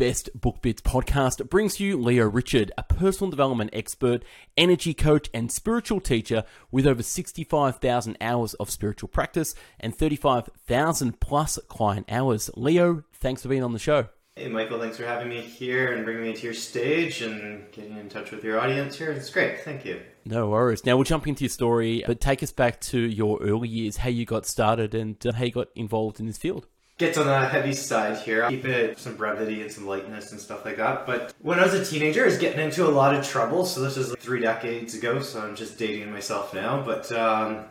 Best Book Bits podcast brings you Leo Richard, a personal development expert, energy coach, and spiritual teacher with over 65,000 hours of spiritual practice and 35,000 plus client hours. Leo, thanks for being on the show. Hey, Michael, thanks for having me here and bringing me to your stage and getting in touch with your audience here. It's great. Thank you. No worries. Now we'll jump into your story, but take us back to your early years, how you got started and uh, how you got involved in this field gets on the heavy side here. I'll keep it some brevity and some lightness and stuff like that. But when I was a teenager, I was getting into a lot of trouble. So this is like three decades ago. So I'm just dating myself now. But um,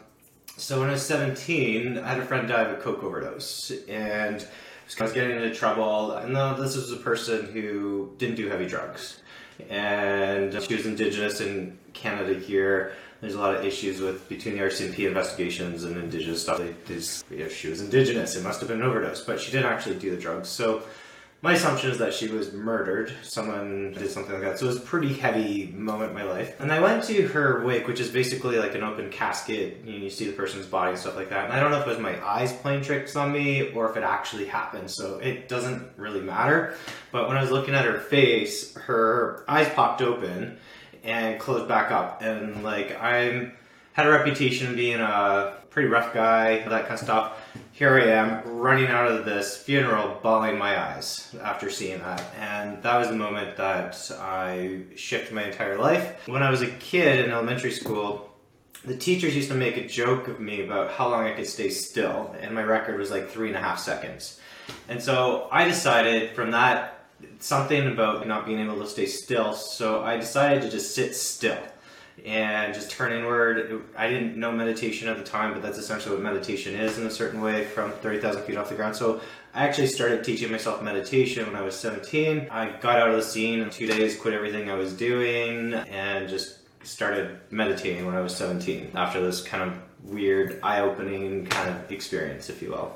so when I was 17, I had a friend die of a coke overdose, and I was getting into trouble. And this was a person who didn't do heavy drugs, and she was indigenous in Canada here there's a lot of issues with between the RCMP investigations and indigenous stuff. They, she was indigenous, it must have been an overdose, but she didn't actually do the drugs. So my assumption is that she was murdered. Someone did something like that. So it was a pretty heavy moment in my life. And I went to her wake, which is basically like an open casket. You, know, you see the person's body and stuff like that. And I don't know if it was my eyes playing tricks on me or if it actually happened. So it doesn't really matter. But when I was looking at her face, her eyes popped open and closed back up. And like I'm had a reputation of being a pretty rough guy, that kind of stuff. Here I am running out of this funeral, bawling my eyes after seeing that. And that was the moment that I shifted my entire life. When I was a kid in elementary school, the teachers used to make a joke of me about how long I could stay still, and my record was like three and a half seconds. And so I decided from that something about not being able to stay still. So I decided to just sit still and just turn inward. I didn't know meditation at the time, but that's essentially what meditation is in a certain way from 30,000 feet off the ground. So I actually started teaching myself meditation when I was 17. I got out of the scene in two days, quit everything I was doing, and just started meditating when I was 17 after this kind of weird, eye opening kind of experience, if you will.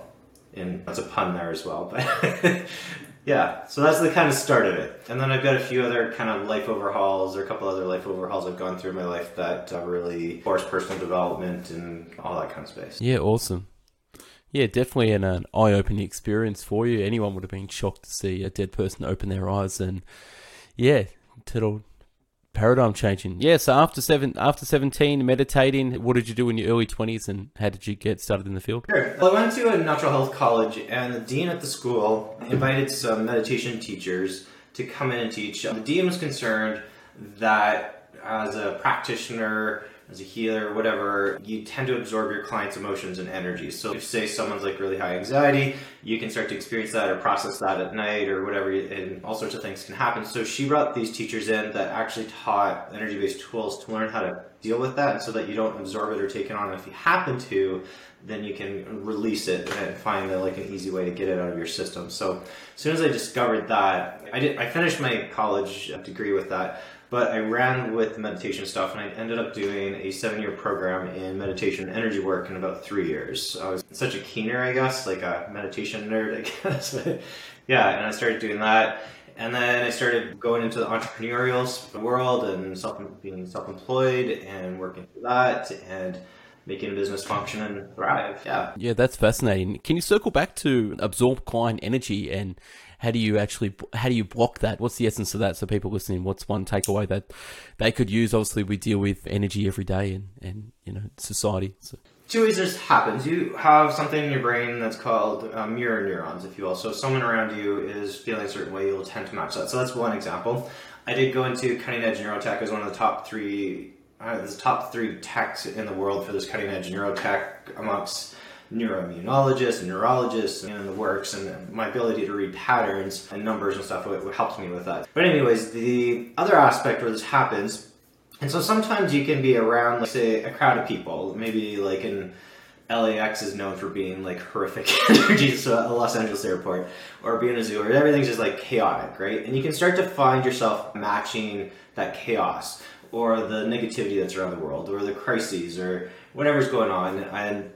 And that's a pun there as well, but Yeah, so that's the kind of start of it. And then I've got a few other kind of life overhauls or a couple other life overhauls I've gone through in my life that uh, really force personal development and all that kind of space. Yeah, awesome. Yeah, definitely an, an eye opening experience for you. Anyone would have been shocked to see a dead person open their eyes and, yeah, it'll paradigm changing. Yeah. So after seven, after seventeen, meditating. What did you do in your early twenties, and how did you get started in the field? Sure. Well, I went to a natural health college, and the dean at the school invited some meditation teachers to come in and teach. The dean was concerned that as a practitioner as a healer, whatever, you tend to absorb your client's emotions and energy. So if say someone's like really high anxiety, you can start to experience that or process that at night or whatever, and all sorts of things can happen. So she brought these teachers in that actually taught energy-based tools to learn how to deal with that so that you don't absorb it or take it on. if you happen to, then you can release it and find a, like an easy way to get it out of your system. So as soon as I discovered that, I did I finished my college degree with that but I ran with the meditation stuff and I ended up doing a seven year program in meditation and energy work in about three years. I was such a keener, I guess, like a meditation nerd, I guess. yeah, and I started doing that. And then I started going into the entrepreneurial world and self, being self employed and working for that and making a business function and thrive. Yeah. Yeah, that's fascinating. Can you circle back to absorb client energy and how do you actually how do you block that? What's the essence of that? So people listening, what's one takeaway that they could use? Obviously, we deal with energy every day and and you know society. So. Two ways this happens. You have something in your brain that's called uh, mirror neurons, if you will. So if someone around you is feeling a certain way, you'll tend to match that. So that's one example. I did go into cutting edge neurotech as one of the top three, uh, the top three techs in the world for this cutting edge neurotech amongst neuroimmunologist and neurologist and the works and my ability to read patterns and numbers and stuff helped me with that. But anyways, the other aspect where this happens, and so sometimes you can be around, like, say, a crowd of people, maybe like in LAX is known for being like horrific energy, so a Los Angeles airport, or being a zoo, or everything's just like chaotic, right? And you can start to find yourself matching that chaos or the negativity that's around the world, or the crises, or whatever's going on, and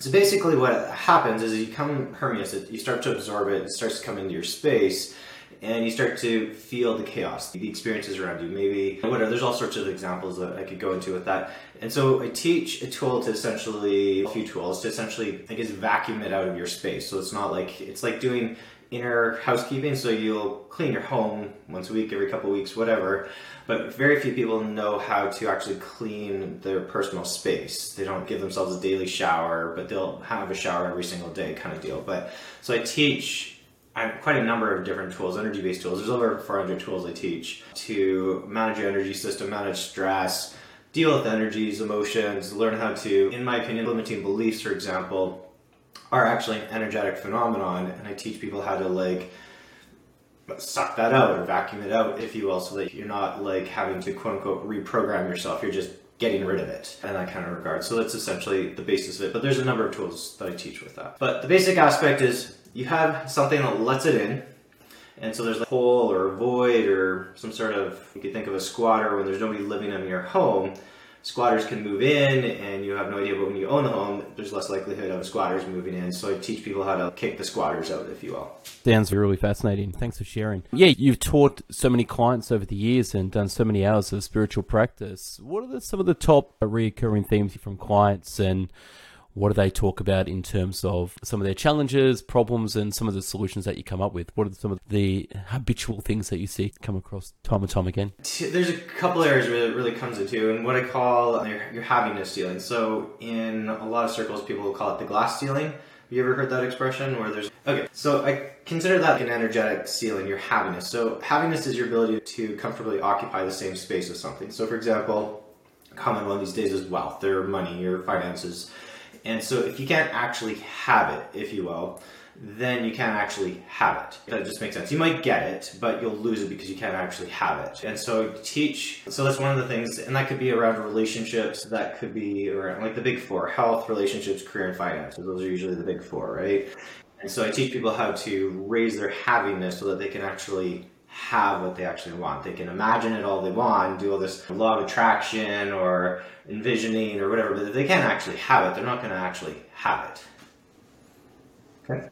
so basically, what happens is you become permeous. You start to absorb it. It starts to come into your space, and you start to feel the chaos, the experiences around you. Maybe whatever. There's all sorts of examples that I could go into with that. And so I teach a tool to essentially a few tools to essentially, I guess, vacuum it out of your space. So it's not like it's like doing inner housekeeping. So you'll clean your home once a week, every couple weeks, whatever. But very few people know how to actually clean their personal space. They don't give themselves a daily shower, but they'll have a shower every single day, kind of deal. But so I teach quite a number of different tools, energy based tools. There's over 400 tools I teach to manage your energy system, manage stress, deal with energies, emotions, learn how to, in my opinion, limiting beliefs, for example, are actually an energetic phenomenon. And I teach people how to like suck that out or vacuum it out, if you will, so that you're not like having to quote unquote reprogram yourself. You're just getting rid of it in that kind of regard. So that's essentially the basis of it. But there's a number of tools that I teach with that. But the basic aspect is you have something that lets it in. And so there's a hole or a void or some sort of, you could think of a squatter when there's nobody living in your home. Squatters can move in and you have no idea, but when you own the home, there's less likelihood of squatters moving in. So I teach people how to kick the squatters out, if you will. Sounds really fascinating. Thanks for sharing. Yeah, you've taught so many clients over the years and done so many hours of spiritual practice. What are the, some of the top recurring themes from clients and what do they talk about in terms of some of their challenges, problems, and some of the solutions that you come up with? What are some of the habitual things that you see come across time and time again? There's a couple areas where it really comes into, and what I call your, your havingness ceiling. So, in a lot of circles, people will call it the glass ceiling. Have you ever heard that expression where there's okay? So I consider that an energetic ceiling, your havingness. So havingness is your ability to comfortably occupy the same space as something. So for example, a common one these days is wealth, or money, or finances. And so if you can't actually have it, if you will, then you can't actually have it. That just makes sense. You might get it, but you'll lose it because you can't actually have it. And so teach, so that's one of the things, and that could be around relationships, that could be around like the big four, health, relationships, career, and finance. Those are usually the big four, right? And so I teach people how to raise their havingness so that they can actually have what they actually want. They can imagine it all they want, do all this law of attraction or envisioning or whatever, but if they can't actually have it, they're not going to actually have it. Okay.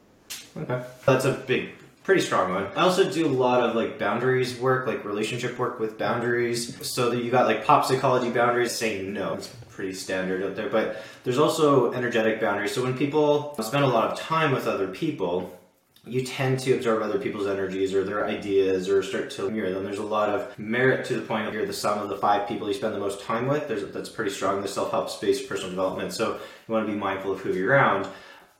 Okay. That's a big, pretty strong one. I also do a lot of like boundaries work, like relationship work with boundaries. So that you got like pop psychology boundaries saying no. It's pretty standard out there, but there's also energetic boundaries. So when people spend a lot of time with other people, you tend to absorb other people's energies or their ideas or start to mirror them. There's a lot of merit to the point of you're the sum of the five people you spend the most time with. There's, that's pretty strong the self help space, personal development. So you want to be mindful of who you're around.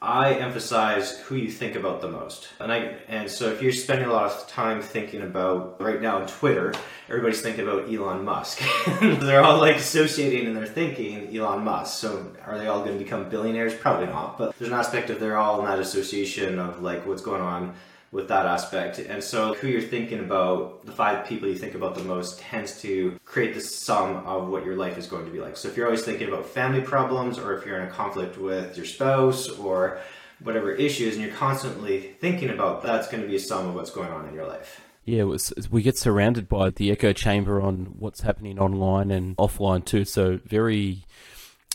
I emphasize who you think about the most. And I and so if you're spending a lot of time thinking about right now on Twitter, everybody's thinking about Elon Musk. they're all like associating in their thinking Elon Musk. So are they all going to become billionaires? Probably not. But there's an aspect of they're all in that association of like what's going on with that aspect. And so who you're thinking about, the five people you think about the most tends to create the sum of what your life is going to be like. So if you're always thinking about family problems or if you're in a conflict with your spouse or whatever issues and you're constantly thinking about that's going to be a sum of what's going on in your life. Yeah, we get surrounded by the echo chamber on what's happening online and offline too. So very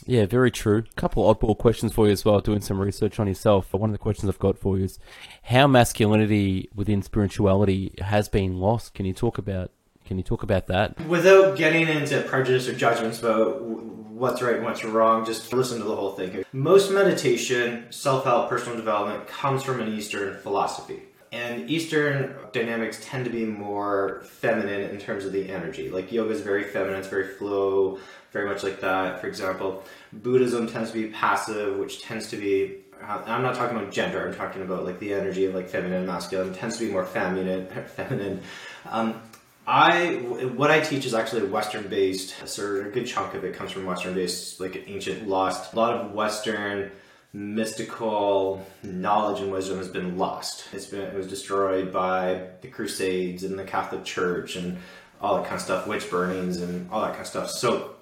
yeah, very true. A couple oddball questions for you as well, doing some research on yourself. One of the questions I've got for you is how masculinity within spirituality has been lost. Can you talk about can you talk about that? Without getting into prejudice or judgments about what's right and what's wrong, just listen to the whole thing here. Most meditation, self-help, personal development comes from an Eastern philosophy. And Eastern dynamics tend to be more feminine in terms of the energy. Like yoga is very feminine, it's very flow, very much like that. For example, Buddhism tends to be passive, which tends to be uh, I'm not talking about gender. I'm talking about like the energy of like feminine and masculine. It tends to be more feminine. Feminine. Um, I what I teach is actually Western based. So a good chunk of it comes from Western based, like ancient lost. A lot of Western mystical knowledge and wisdom has been lost. It's been it was destroyed by the Crusades and the Catholic Church and all that kind of stuff, witch burnings and all that kind of stuff. So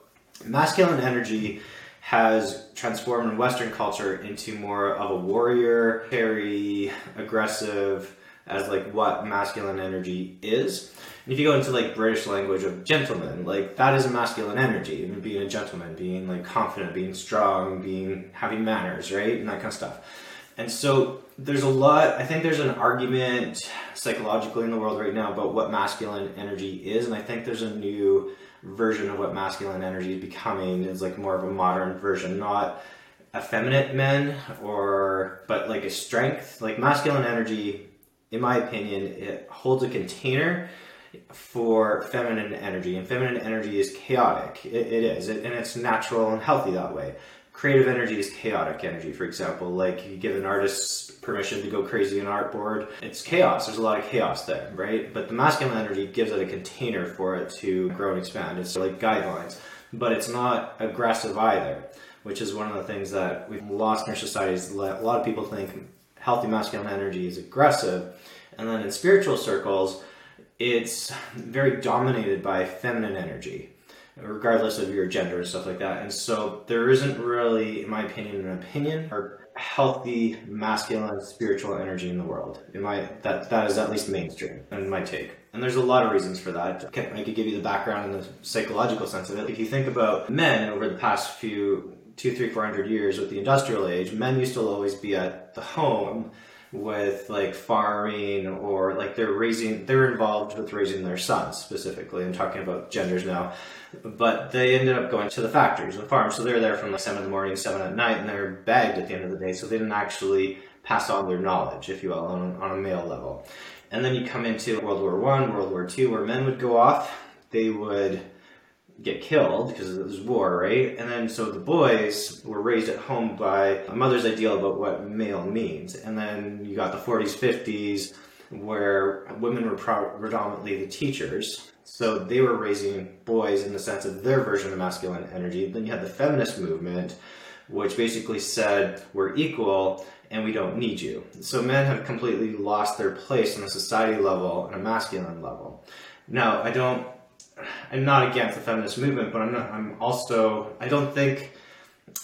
masculine energy has transformed in Western culture into more of a warrior, hairy, aggressive, as like what masculine energy is. And if you go into like British language of gentleman, like that is a masculine energy. Being a gentleman, being like confident, being strong, being having manners, right, and that kind of stuff. And so there's a lot. I think there's an argument psychologically in the world right now about what masculine energy is, and I think there's a new version of what masculine energy is becoming It's like more of a modern version, not effeminate men or but like a strength. Like masculine energy in my opinion, it holds a container for feminine energy, and feminine energy is chaotic. it, it is, it, and it's natural and healthy that way. Creative energy is chaotic energy, for example. Like you give an artist permission to go crazy on artboard, it's chaos. There's a lot of chaos there, right? But the masculine energy gives it a container for it to grow and expand. It's like guidelines, but it's not aggressive either, which is one of the things that we've lost in our society. Is a lot of people think healthy masculine energy is aggressive, and then in spiritual circles it's very dominated by feminine energy, regardless of your gender and stuff like that. And so there isn't really, in my opinion, an opinion or healthy masculine spiritual energy in the world. In my that that is at least mainstream in my take. And there's a lot of reasons for that. I could give you the background and the psychological sense of it. If you think about men over the past few two, three, four hundred years with the industrial age, men used to always be at the home with like farming or like they're raising they're involved with raising their sons specifically. I'm talking about genders now. But they ended up going to the factories and farms. So they're there from like seven in the morning seven at night and they're bagged at the end of the day so they didn't actually pass on their knowledge if you will on, on a male level. And then you come into world war one world war two where men would go off. They would get killed because it was war, right? And then so the boys were raised at home by a mother's ideal about what male means. And then you got the 40s, 50s, where women were predominantly the teachers. So they were raising boys in the sense of their version of masculine energy. Then you had the feminist movement, which basically said we're equal and we don't need you. So men have completely lost their place on a society level and a masculine level. Now, I don't I'm not against the feminist movement, but I'm not, I'm also I don't think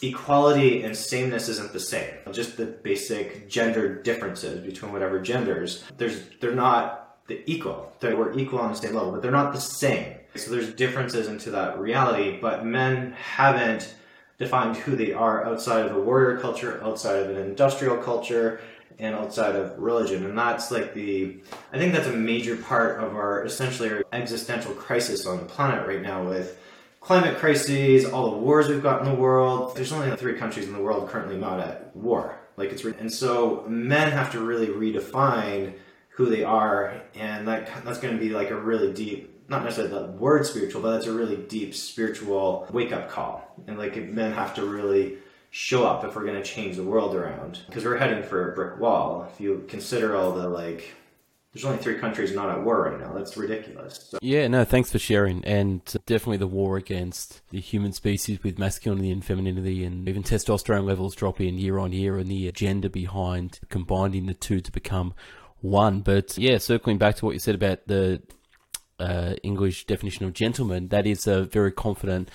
equality and sameness isn't the same. Just the basic gender differences between whatever genders. There's they're not the equal. They we're equal on the same level, but they're not the same. So there's differences into that reality, but men haven't defined who they are outside of a warrior culture, outside of an industrial culture, and outside of religion. And that's like the, I think that's a major part of our essentially our existential crisis on the planet right now with climate crises, all the wars we've got in the world. There's only three countries in the world currently not at war. Like it's, and so men have to really redefine who they are, and that that's going to be like a really deep, not necessarily the word spiritual, but that's a really deep spiritual wake up call. And like men have to really show up if we're going to change the world around. Because we're heading for a brick wall. If you consider all the like there's only three countries not at war right now. That's ridiculous. So. yeah no thanks for sharing. And definitely the war against the human species with masculinity and femininity and even testosterone levels dropping year on year and the agenda behind combining the two to become one. But yeah circling back to what you said about the uh, English definition of gentleman, that is a very confident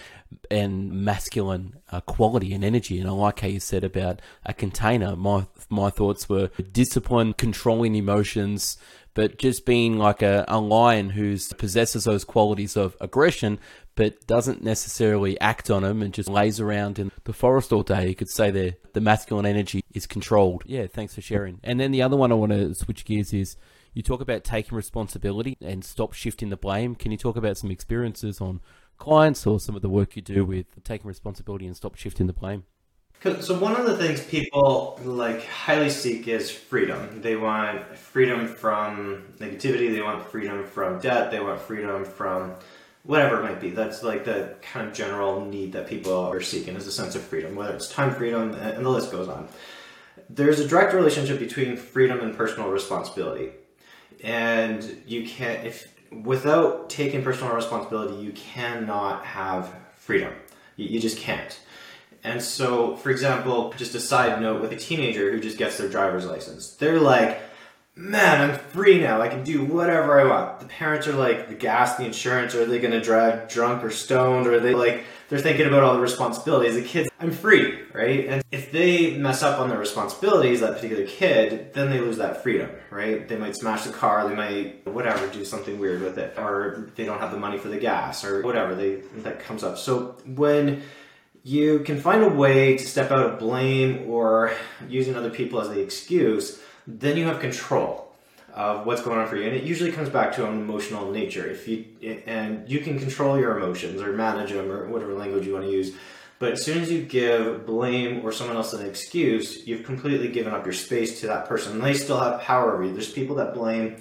and masculine uh, quality and energy. And I like how you said about a container. My my thoughts were discipline, controlling emotions, but just being like a, a lion who possesses those qualities of aggression, but doesn't necessarily act on them and just lays around in the forest all day. You could say the the masculine energy is controlled. Yeah, thanks for sharing. And then the other one I want to switch gears is you talk about taking responsibility and stop shifting the blame. Can you talk about some experiences on clients or some of the work you do with taking responsibility and stop shifting the blame? So one of the things people like highly seek is freedom. They want freedom from negativity. They want freedom from debt. They want freedom from whatever it might be. That's like the kind of general need that people are seeking is a sense of freedom, whether it's time freedom, and the list goes on. There's a direct relationship between freedom and personal responsibility, and you can't if without taking personal responsibility, you cannot have freedom. You, you just can't. And so, for example, just a side note with a teenager who just gets their driver's license, they're like, man, I'm free now. I can do whatever I want. The parents are like, the gas, the insurance, are they going to drive drunk or stoned? Or are they like, they're thinking about all the responsibilities. The kids, I'm free, right? And if they mess up on their responsibilities, that particular kid, then they lose that freedom, right? They might smash the car, they might, whatever, do something weird with it. Or they don't have the money for the gas or whatever they, that comes up. So when you can find a way to step out of blame or using other people as the excuse, then you have control of what's going on for you and it usually comes back to an emotional nature if you and you can control your emotions or manage them or whatever language you want to use But as soon as you give blame or someone else an excuse, you've completely given up your space to that person. And they still have power over you. There's people that blame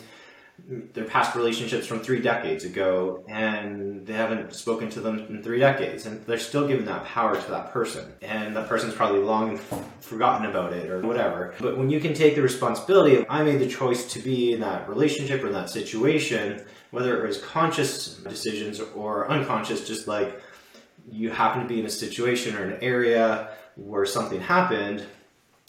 their past relationships from three decades ago and they haven't spoken to them in three decades and they're still giving that power to that person and that person's probably long forgotten about it or whatever. But when you can take the responsibility i made the choice to be in that relationship or in that situation whether it was conscious decisions or unconscious just like you happen to be in a situation or an area where something happened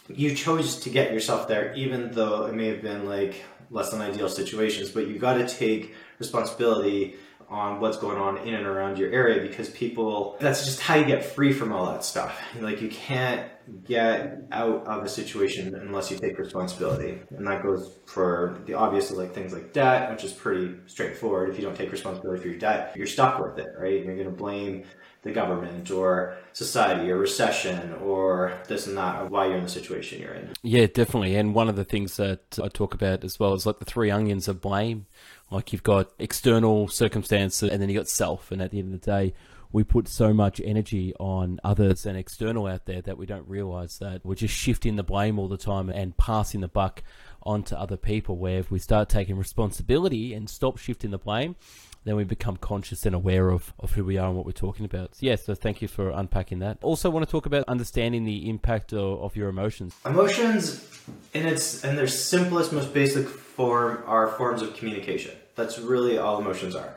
you chose to get yourself there even though it may have been like less than ideal situations, but you got to take responsibility on what's going on in and around your area because people that's just how you get free from all that stuff. Like you can't get out of a situation unless you take responsibility and that goes for the obvious like things like debt which is pretty straightforward if you don't take responsibility for your debt you're stuck with it right you're going to blame the government or society or recession or this and that, why you're in the situation you're in. Yeah, definitely. And one of the things that I talk about as well is like the three onions of blame. Like you've got external circumstances and then you got self. And at the end of the day, we put so much energy on others and external out there that we don't realize that we're just shifting the blame all the time and passing the buck onto other people. Where if we start taking responsibility and stop shifting the blame, then we become conscious and aware of, of who we are and what we're talking about. So, yeah, so thank you for unpacking that. Also, want to talk about understanding the impact of, of your emotions. Emotions, in its in their simplest, most basic form, are forms of communication. That's really all emotions are,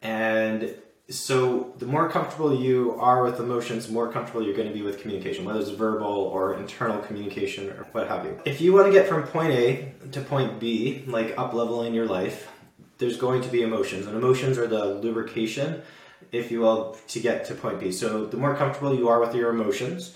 and so the more comfortable you are with emotions, the more comfortable you're going to be with communication, whether it's verbal or internal communication or what have you. If you want to get from point A to point B, like up leveling your life, there's going to be emotions, and emotions are the lubrication, if you will, to get to point B. So the more comfortable you are with your emotions,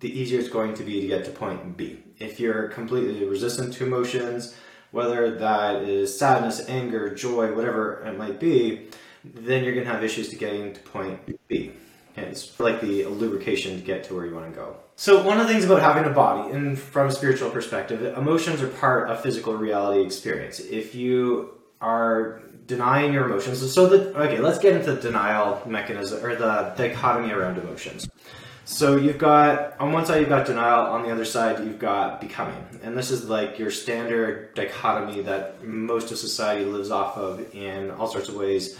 the easier it's going to be to get to point B. If you're completely resistant to emotions, whether that is sadness, anger, joy, whatever it might be, then you're going to have issues to getting to point B. And it's like the lubrication to get to where you want to go. So one of the things about having a body, and from a spiritual perspective, emotions are part of physical reality experience. If you are denying your emotions. So that, okay, let's get into the denial mechanism or the dichotomy around emotions. So you've got on one side you've got denial, on the other side you've got becoming, and this is like your standard dichotomy that most of society lives off of in all sorts of ways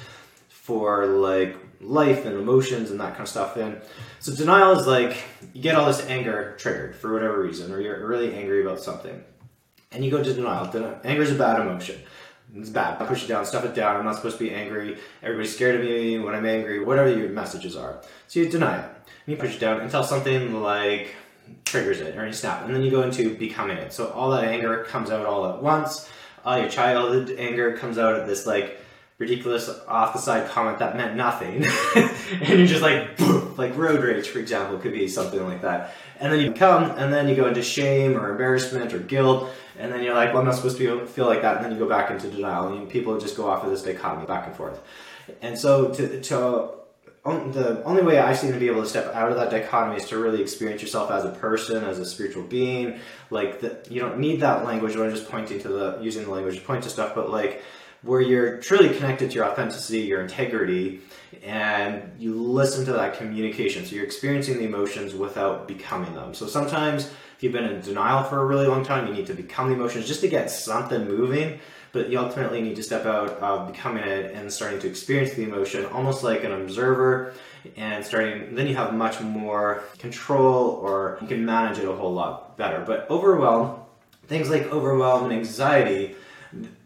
for like life and emotions and that kind of stuff. And so denial is like you get all this anger triggered for whatever reason, or you're really angry about something, and you go to denial. Uh, anger is a bad emotion. It's bad. I push it down, stuff it down. I'm not supposed to be angry. Everybody's scared of me when I'm angry, whatever your messages are. So you deny it. And you push it down until something like triggers it or you snap. And then you go into becoming it. So all that anger comes out all at once. All your childhood anger comes out at this like ridiculous off the side comment that meant nothing. and you're just like, like road rage, for example, could be something like that. And then you come and then you go into shame or embarrassment or guilt and then you're like, well, I'm not supposed to feel like that, and then you go back into denial, and people just go off of this dichotomy back and forth. And so, to, to the only way I seem to be able to step out of that dichotomy is to really experience yourself as a person, as a spiritual being. Like, the, you don't need that language when I'm just pointing to the using the language to point to stuff, but like where you're truly connected to your authenticity, your integrity, and you listen to that communication. So you're experiencing the emotions without becoming them. So sometimes if you've been in denial for a really long time, you need to become the emotions just to get something moving. But you ultimately need to step out of becoming it and starting to experience the emotion almost like an observer and starting then you have much more control or you can manage it a whole lot better. But overwhelm, things like overwhelm and anxiety,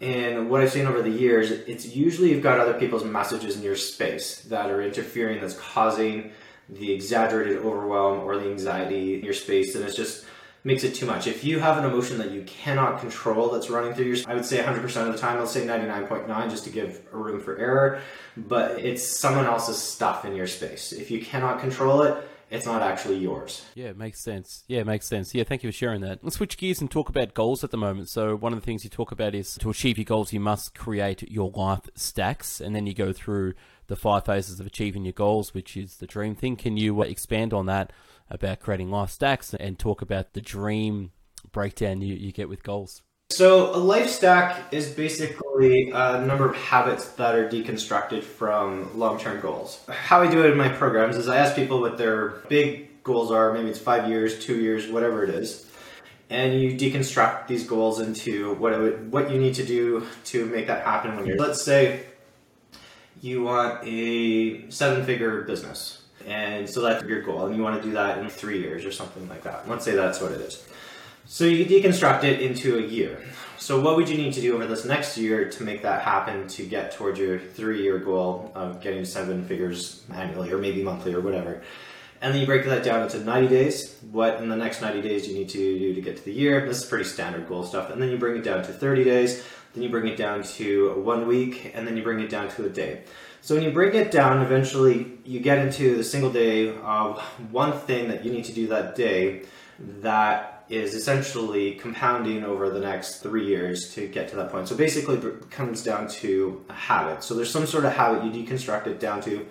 and what I've seen over the years, it's usually you've got other people's messages in your space that are interfering, that's causing the exaggerated overwhelm or the anxiety in your space, and it's just makes it too much. If you have an emotion that you cannot control that's running through your, I would say 100% of the time, let's say 99.9 just to give a room for error, but it's someone else's stuff in your space. If you cannot control it, it's not actually yours. Yeah, it makes sense. Yeah, it makes sense. Yeah, thank you for sharing that. Let's switch gears and talk about goals at the moment. So, one of the things you talk about is to achieve your goals, you must create your life stacks, and then you go through the five phases of achieving your goals, which is the dream thing. Can you uh, expand on that? about creating life stacks and talk about the dream breakdown you, you get with goals. So, a life stack is basically a number of habits that are deconstructed from long term goals. How I do it in my programs is I ask people what their big goals are maybe it's five years, two years, whatever it is. And you deconstruct these goals into what, would, what you need to do to make that happen when you're, let's say, you want a seven figure business. And so that's your goal, and you want to do that in three years or something like that. Let's say that's what it is. So you deconstruct it into a year. So what would you need to do over this next year to make that happen to get towards your three-year goal of getting seven figures annually or maybe monthly or whatever? And then you break that down into 90 days. What in the next 90 days you need to do to get to the year? This is pretty standard goal stuff. And then you bring it down to 30 days. Then you bring it down to one week, and then you bring it down to a day. So when you break it down, eventually you get into the single day of one thing that you need to do that day that is essentially compounding over the next three years to get to that point. So basically, it comes down to a habit. So there's some sort of habit you deconstruct it down to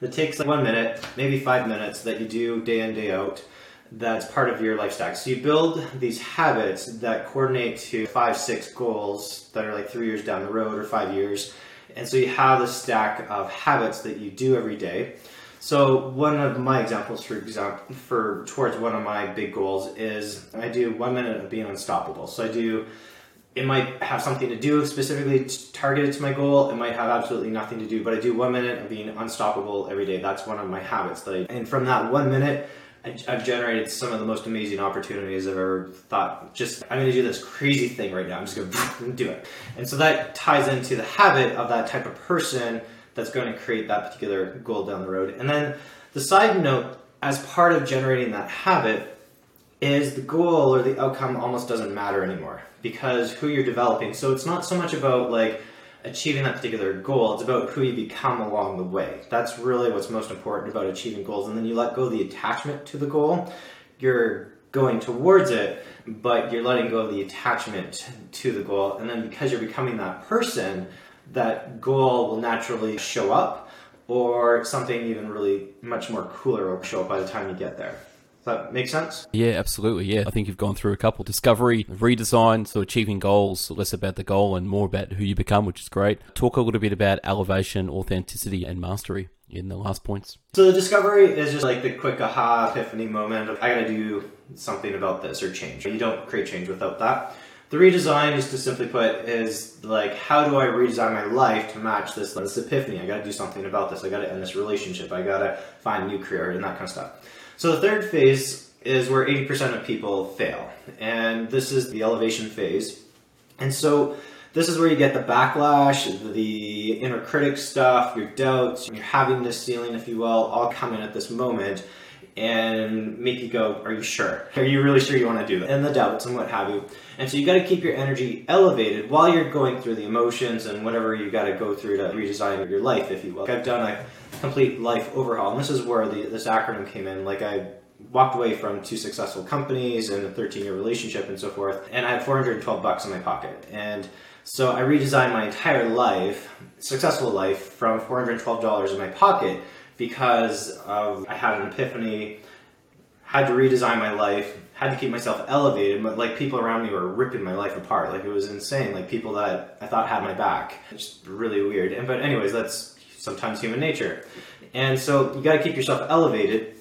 that takes like one minute, maybe five minutes that you do day in, day out. That's part of your life stack. So you build these habits that coordinate to five, six goals that are like three years down the road or five years. And so you have a stack of habits that you do every day. So one of my examples, for example, for towards one of my big goals is I do one minute of being unstoppable. So I do. It might have something to do specifically targeted to my goal. It might have absolutely nothing to do, but I do one minute of being unstoppable every day. That's one of my habits. That I, and from that one minute, I've generated some of the most amazing opportunities I've ever thought. Just I'm going to do this crazy thing right now. I'm just going to do it, and so that ties into the habit of that type of person that's going to create that particular goal down the road. And then the side note, as part of generating that habit, is the goal or the outcome almost doesn't matter anymore because who you're developing. So it's not so much about like achieving that particular goal, it's about who you become along the way. That's really what's most important about achieving goals. And then you let go the attachment to the goal. You're going towards it, but you're letting go of the attachment to the goal. And then because you're becoming that person, that goal will naturally show up, or something even really much more cooler will show up by the time you get there. Does that make sense? Yeah, absolutely. Yeah, I think you've gone through a couple discovery, redesign, so achieving goals, less about the goal and more about who you become, which is great. Talk a little bit about elevation, authenticity, and mastery in the last points. So the discovery is just like the quick aha epiphany moment of I gotta do something about this or change. You don't create change without that. The redesign, just to simply put, is like how do I redesign my life to match this, this epiphany? I got to do something about this. I got to end this relationship. I got to find a new career and that kind of stuff. So the third phase is where 80% of people fail, and this is the elevation phase. And so this is where you get the backlash, the inner critic stuff, your doubts, you're havingness ceiling, if you will, all come in at this moment and make you go, Are you sure? Are you really sure you want to do that? And the doubts and what have you. And so you got to keep your energy elevated while you're going through the emotions and whatever you got to go through to redesign your life, if you will. I've done a complete life overhaul, and this is where the, this acronym came in. Like I walked away from two successful companies and a 13 year relationship and so forth, and I had 412 bucks in my pocket. And so I redesigned my entire life, successful life, from $412 in my pocket because of I had an epiphany, had to redesign my life, had to keep myself elevated, but like people around me were ripping my life apart. Like it was insane. Like people that I thought had my back. It's really weird. And but anyways, that's sometimes human nature. And so you got to keep yourself elevated.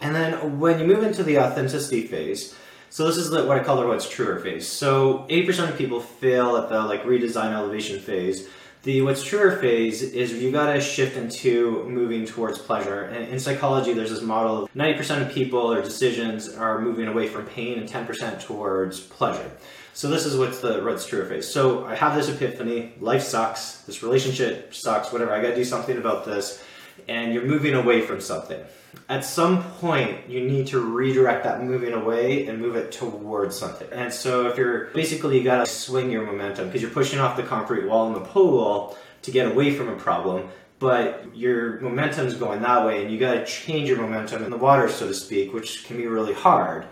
And then when you move into the authenticity phase, so this is what I call the what's truer phase. So 80% of people fail at the like redesign elevation phase the what's truer phase is you got to shift into moving towards pleasure. And in psychology, there's this model of 90% of people or decisions are moving away from pain and 10% towards pleasure. So this is what's the what's truer phase. So I have this epiphany, life sucks, this relationship sucks, whatever, I got to do something about this. And you're moving away from something at some point you need to redirect that moving away and move it towards something. And so if you're basically you gotta swing your momentum because you're pushing off the concrete wall in the pool to get away from a problem, but your momentum's going that way and you gotta change your momentum in the water, so to speak, which can be really hard.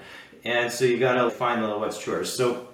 And so you gotta find the what's truer. So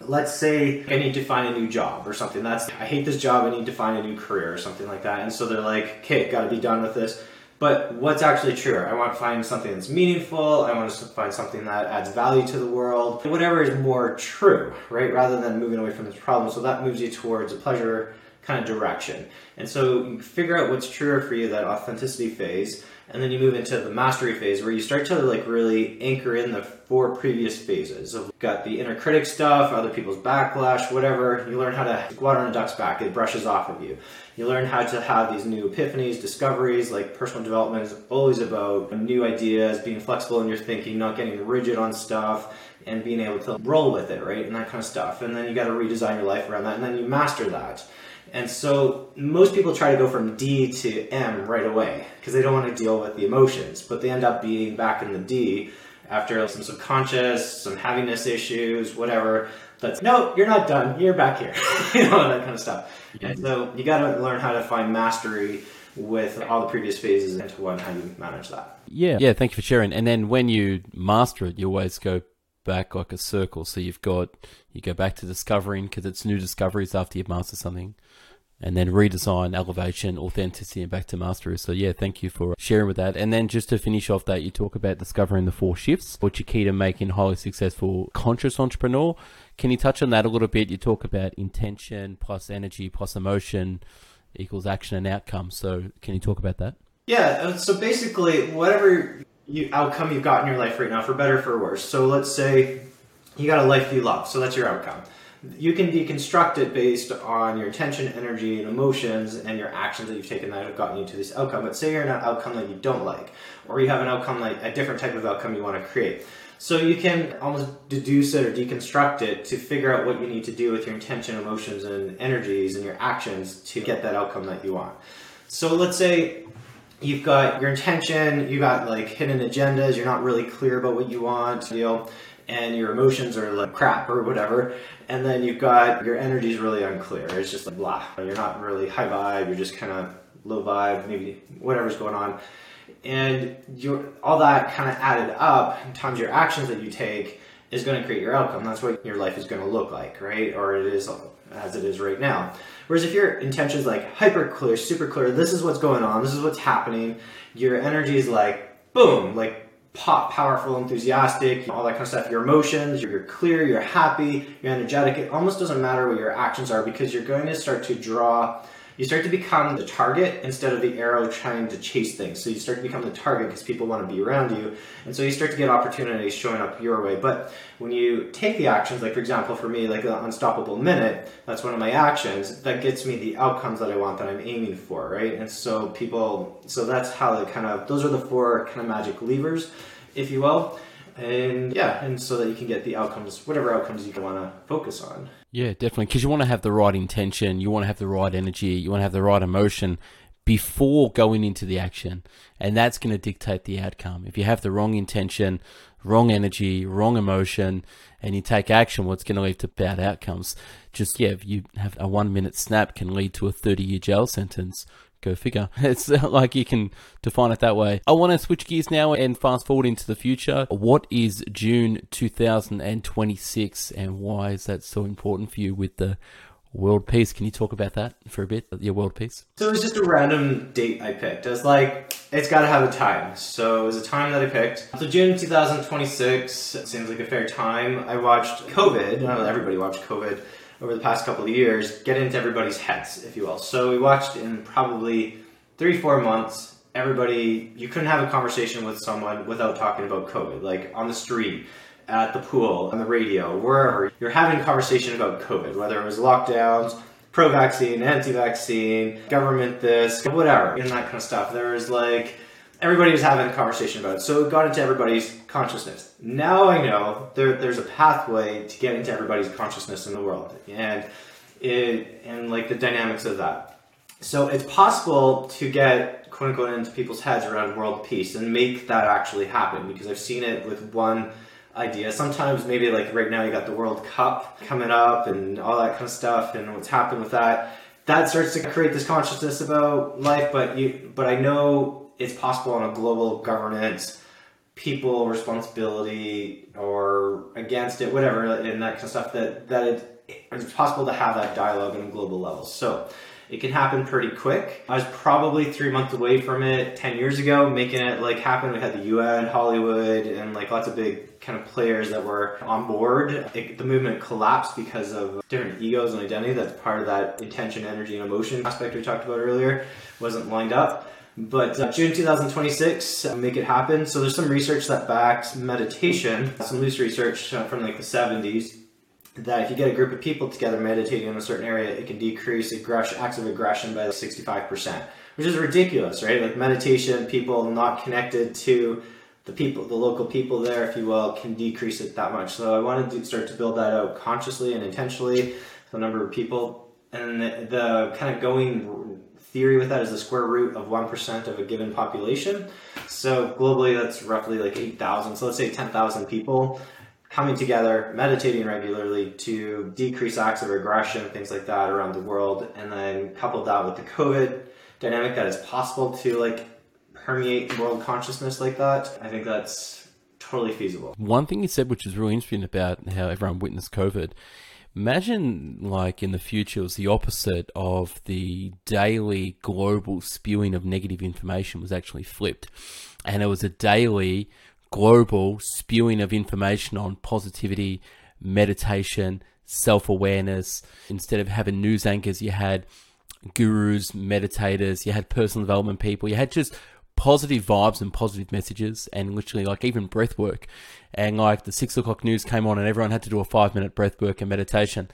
let's say I need to find a new job or something. That's I hate this job, I need to find a new career or something like that. And so they're like, okay, gotta be done with this But what's actually true? I want to find something that's meaningful. I want to find something that adds value to the world. Whatever is more true, right? Rather than moving away from this problem. So that moves you towards a pleasure kind of direction. And so you figure out what's truer for you, that authenticity phase, and then you move into the mastery phase where you start to like really anchor in the four previous phases of got the inner critic stuff, other people's backlash, whatever. You learn how to water on a duck's back, it brushes off of you. You learn how to have these new epiphanies, discoveries, like personal development is always about new ideas, being flexible in your thinking, not getting rigid on stuff, and being able to roll with it, right? And that kind of stuff. And then you got to redesign your life around that, and then you master that. And so most people try to go from D to M right away because they don't want to deal with the emotions, but they end up being back in the D after some subconscious, some heaviness issues, whatever. That's no, you're not done. You're back here, you know that kind of stuff. And so you got to learn how to find mastery with all the previous phases into one. How you manage that? Yeah, yeah. Thank you for sharing. And then when you master it, you always go back like a circle. So you've got you go back to discovering because it's new discoveries after you've mastered something and then redesign, elevation, authenticity, and back to mastery. So yeah, thank you for sharing with that. And then just to finish off that, you talk about discovering the four shifts, which are key to making highly successful conscious entrepreneur. Can you touch on that a little bit? You talk about intention plus energy plus emotion equals action and outcome. So can you talk about that? Yeah. Uh, so basically, whatever you, outcome you've got in your life right now, for better for worse. So let's say you got a life you love. So that's your outcome you can deconstruct it based on your intention, energy, and emotions and your actions that you've taken that have gotten you to this outcome. But say you're in an outcome that you don't like, or you have an outcome like a different type of outcome you want to create. So you can almost deduce it or deconstruct it to figure out what you need to do with your intention, emotions, and energies and your actions to get that outcome that you want. So let's say you've got your intention, you got like hidden agendas, you're not really clear about what you want, you know and your emotions are like crap or whatever. And then you've got your energy is really unclear. It's just like blah. You're not really high vibe. You're just kind of low vibe, maybe whatever's going on. And your all that kind of added up times your actions that you take is going to create your outcome. That's what your life is going to look like, right? Or it is as it is right now. Whereas if your intention is like hyper clear, super clear, this is what's going on, this is what's happening, your energy is like boom, like pop, powerful, enthusiastic, all that kind of stuff. Your emotions, you're clear, you're happy, you're energetic. It almost doesn't matter what your actions are because you're going to start to draw you start to become the target instead of the arrow trying to chase things. So you start to become the target because people want to be around you. And so you start to get opportunities showing up your way. But when you take the actions, like for example, for me, like the unstoppable minute, that's one of my actions, that gets me the outcomes that I want that I'm aiming for, right? And so people, so that's how they kind of, those are the four kind of magic levers, if you will and yeah, and so that you can get the outcomes, whatever outcomes you want to focus on. Yeah, definitely, because you want to have the right intention, you want to have the right energy, you want to have the right emotion before going into the action, and that's going to dictate the outcome. If you have the wrong intention, wrong energy, wrong emotion, and you take action, what's going to lead to bad outcomes? Just yeah, you have a one minute snap can lead to a thirty year jail sentence Go figure. It's uh, like you can define it that way. I want to switch gears now and fast forward into the future. What is June 2026 and why is that so important for you with the world peace? Can you talk about that for a bit? Your world peace? So it was just a random date I picked. I was like, it's got to have a time. So it was a time that I picked. So June 2026 seems like a fair time. I watched COVID. Everybody watched COVID over the past couple of years get into everybody's heads, if you will. So we watched in probably three, four months, everybody, you couldn't have a conversation with someone without talking about COVID, like on the street, at the pool, on the radio, wherever. You're having a conversation about COVID, whether it was lockdowns, pro vaccine, anti vaccine, government this, whatever, and that kind of stuff. There was like, everybody was having a conversation about it. So it got into everybody's consciousness. Now I know there, there's a pathway to get into everybody's consciousness in the world and it, and like the dynamics of that. So it's possible to get quote unquote into people's heads around world peace and make that actually happen because I've seen it with one idea. Sometimes maybe like right now you got the World Cup coming up and all that kind of stuff and what's happened with that. That starts to create this consciousness about life, but you but I know it's possible on a global governance, people responsibility or against it, whatever, and that kind of stuff that that it, it's possible to have that dialogue on a global level. So it can happen pretty quick. I was probably three months away from it 10 years ago, making it like happen. We had the UN, Hollywood, and like lots of big kind of players that were on board. It, the movement collapsed because of different egos and identity. That's part of that intention, energy, and emotion aspect we talked about earlier, wasn't lined up. But uh, June 2026, uh, make it happen. So there's some research that backs meditation, some loose research uh, from like the 70s that if you get a group of people together meditating in a certain area, it can decrease aggression, acts of aggression by 65%, which is ridiculous, right? Like meditation, people not connected to the people, the local people there, if you will, can decrease it that much. So I wanted to start to build that out consciously and intentionally, the number of people, and the, the kind of going theory with that is the square root of 1% of a given population. So globally, that's roughly like 8,000. So let's say 10,000 people coming together, meditating regularly to decrease acts of aggression, things like that around the world, and then couple that with the COVID dynamic that is possible to like permeate world consciousness like that. I think that's totally feasible. One thing you said, which is really interesting about how everyone witnessed COVID. Imagine, like in the future, it was the opposite of the daily global spewing of negative information was actually flipped, and it was a daily global spewing of information on positivity, meditation, self awareness. Instead of having news anchors, you had gurus, meditators, you had personal development people, you had just positive vibes and positive messages, and literally like even breath work. And like the six o'clock news came on, and everyone had to do a five minute breath work and meditation.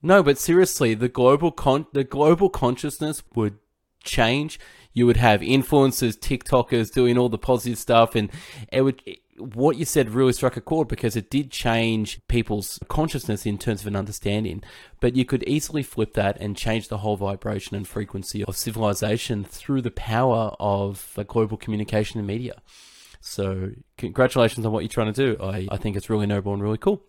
No, but seriously, the global con- the global consciousness would change you would have influencers, TikTokers doing all the positive stuff, and it would. What you said really struck a chord because it did change people's consciousness in terms of an understanding. But you could easily flip that and change the whole vibration and frequency of civilization through the power of uh, global communication and media. So, congratulations on what you're trying to do. I, I think it's really noble and really cool.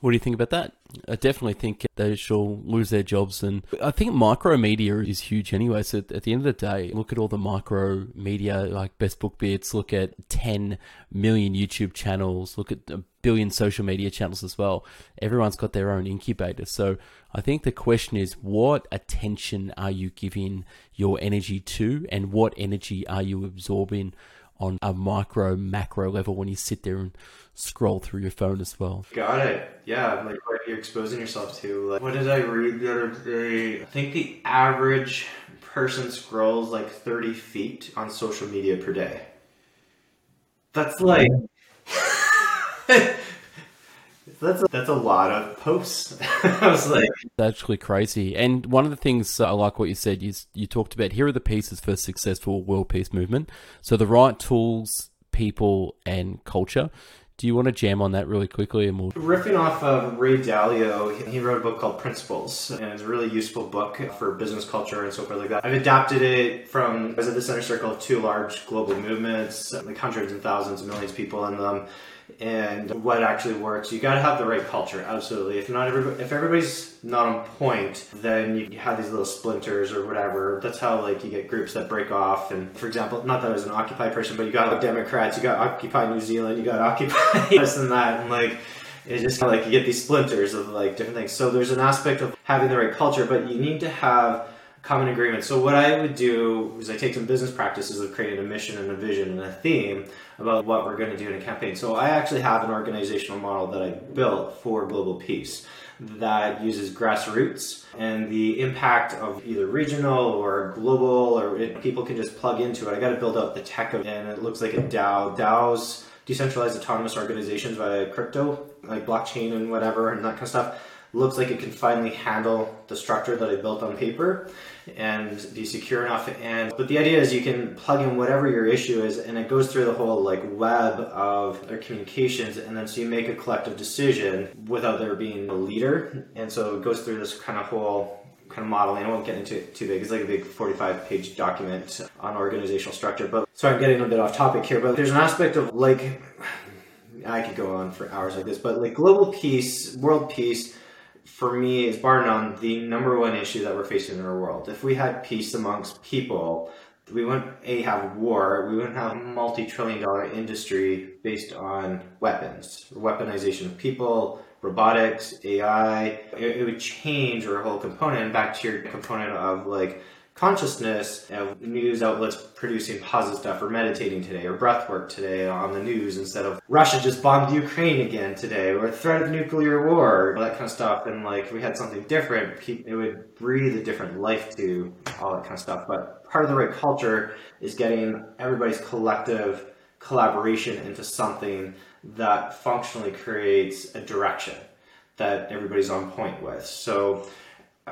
What do you think about that? I definitely think they shall lose their jobs, and I think micro media is huge anyway. So at the end of the day, look at all the micro media like Best Book Bits. Look at ten million YouTube channels. Look at a billion social media channels as well. Everyone's got their own incubator. So I think the question is, what attention are you giving your energy to, and what energy are you absorbing? On a micro macro level when you sit there and scroll through your phone as well. Got it. Yeah, like what you're exposing yourself to. Like, what did I read the other day? I think the average person scrolls like 30 feet on social media per day. That's like. that's a, that's a lot of posts. I was like, that's actually crazy. And one of the things I like what you said is you talked about here are the pieces for a successful world peace movement. So the right tools, people, and culture. Do you want to jam on that really quickly? And we'll... Riffing off of Ray Dalio, he wrote a book called Principles, and it's a really useful book for business culture and so forth like that. I've adapted it from, I was at the center circle of two large global movements, like hundreds and thousands of millions of people in them and what actually works. You got to have the right culture, absolutely. If not everybody, if everybody's not on point, then you have these little splinters or whatever. That's how like you get groups that break off. And for example, not that I was an Occupy person, but you got Democrats, you got Occupy New Zealand, you got Occupy this and that, and like it's just kind of like you get these splinters of like different things. So there's an aspect of having the right culture, but you need to have common agreement. So what I would do is I take some business practices of creating a mission and a vision and a theme about what we're going to do in a campaign. So I actually have an organizational model that I built for global peace that uses grassroots and the impact of either regional or global or it, people can just plug into it. I got to build out the tech of it and it looks like a DAO. DAOs, decentralized autonomous organizations via crypto, like blockchain and whatever and that kind of stuff looks like it can finally handle the structure that I built on paper and be secure enough. And but the idea is you can plug in whatever your issue is, and it goes through the whole like web of their communications, and then so you make a collective decision without there being a leader. And so it goes through this kind of whole kind of modeling. I won't get into it too big. It's like a big 45 page document on organizational structure. But sorry, I'm getting a bit off topic here. But there's an aspect of like I could go on for hours like this, but like global peace, world peace for me is bar none the number one issue that we're facing in our world. If we had peace amongst people, we wouldn't a have war. We wouldn't have a multi-trillion dollar industry based on weapons, weaponization of people, robotics, AI, it, it would change our whole component. Back to your component of like consciousness uh, of news outlets producing positive stuff or meditating today or breath work today on the news instead of Russia just bombed Ukraine again today or threat of nuclear war, that kind of stuff. And like we had something different, it would breathe a different life to all that kind of stuff. But part of the right culture is getting everybody's collective collaboration into something that functionally creates a direction that everybody's on point with. So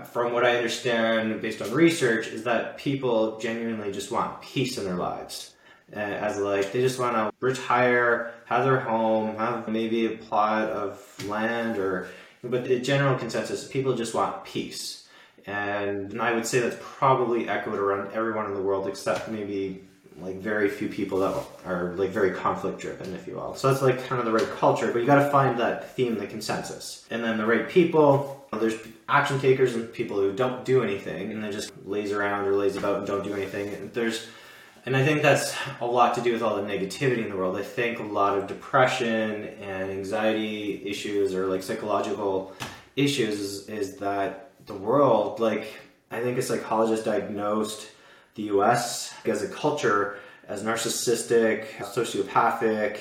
from what I understand based on research, is that people genuinely just want peace in their lives. Uh, as like they just want to retire, have their home, have maybe a plot of land, or but the general consensus people just want peace. And I would say that's probably echoed around everyone in the world except maybe like very few people that are like very conflict driven, if you will. So that's like kind of the right culture, but you got to find that theme, the consensus, and then the right people. There's action takers and people who don't do anything and they just laze around or laze about and don't do anything. And there's, and I think that's a lot to do with all the negativity in the world. I think a lot of depression and anxiety issues or like psychological issues is, is that the world, like I think a psychologist diagnosed the US as a culture as narcissistic, sociopathic,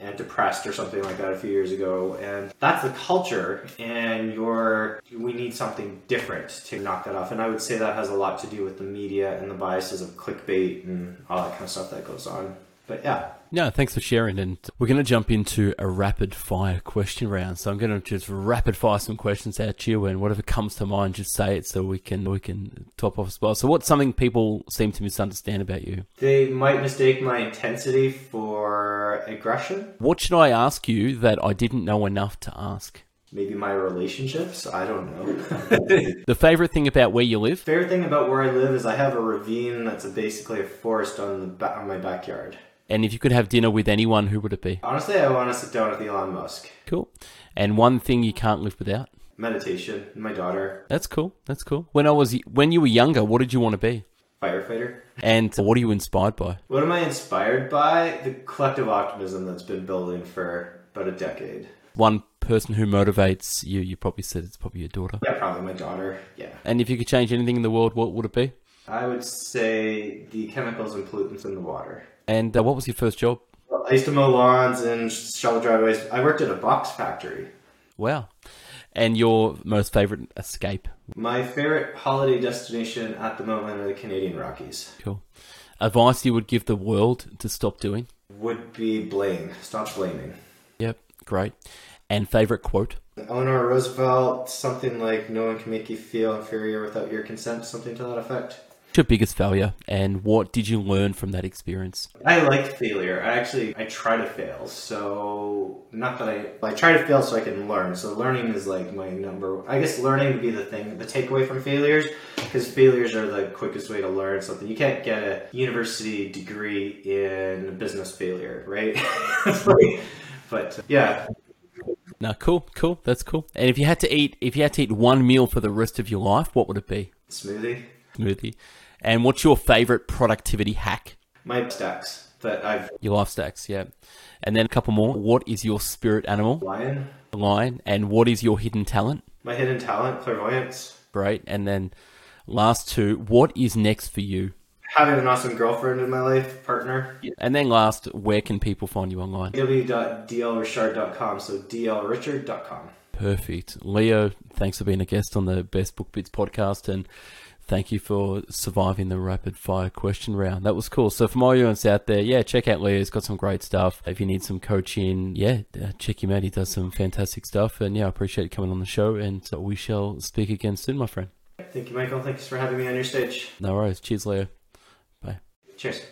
and depressed or something like that a few years ago. And that's the culture, and you're, we need something different to knock that off. And I would say that has a lot to do with the media and the biases of clickbait and all that kind of stuff that goes on. But yeah. No, thanks for sharing. And we're going to jump into a rapid fire question round. So I'm going to just rapid fire some questions at you, and whatever comes to mind, just say it so we can we can top off as well. So what's something people seem to misunderstand about you? They might mistake my intensity for aggression. What should I ask you that I didn't know enough to ask? Maybe my relationships. I don't know. the favorite thing about where you live? Favorite thing about where I live is I have a ravine that's a, basically a forest on the ba- on my backyard. And if you could have dinner with anyone, who would it be? Honestly, I want to sit down with Elon Musk. Cool. And one thing you can't live without? Meditation. My daughter. That's cool. That's cool. When I was when you were younger, what did you want to be? Firefighter. And what are you inspired by? What am I inspired by? The collective optimism that's been building for about a decade. One person who motivates you, you probably said it's probably your daughter. Yeah, probably my daughter. Yeah. And if you could change anything in the world, what would it be? I would say the chemicals and pollutants in the water. And uh, what was your first job? I used to mow lawns and shovel driveways. I worked at a box factory. Wow. And your most favorite escape? My favorite holiday destination at the moment are the Canadian Rockies. Cool. Advice you would give the world to stop doing? Would be blame. Stop blaming. Yep, great. And favorite quote? Eleanor Roosevelt, something like no one can make you feel inferior without your consent, something to that effect your biggest failure and what did you learn from that experience? I like failure. I actually I try to fail. So not that I I try to fail so I can learn. So learning is like my number. I guess learning would be the thing, the takeaway from failures, because failures are the quickest way to learn something. You can't get a university degree in business failure, right? but yeah. No, cool, cool. That's cool. And if you had to eat, if you had to eat one meal for the rest of your life, what would it be? Smoothie. Smoothie. And what's your favorite productivity hack? My stacks that I've. Your life stacks, yeah. And then a couple more. What is your spirit animal? Lion. Lion. And what is your hidden talent? My hidden talent, clairvoyance. Great. And then last two, what is next for you? Having an awesome girlfriend in my life, partner. And then last, where can people find you online? www.dlrichard.com. So dlrichard.com. Perfect. Leo, thanks for being a guest on the Best Book Bits podcast. And thank you for surviving the rapid fire question round. That was cool. So, for my audience out there, yeah, check out Leo. He's got some great stuff. If you need some coaching, yeah, uh, check him out. He does some fantastic stuff. And yeah, I appreciate you coming on the show. And so we shall speak again soon, my friend. Thank you, Michael. Thanks for having me on your stage. No worries. Cheers, Leo. Bye. Cheers.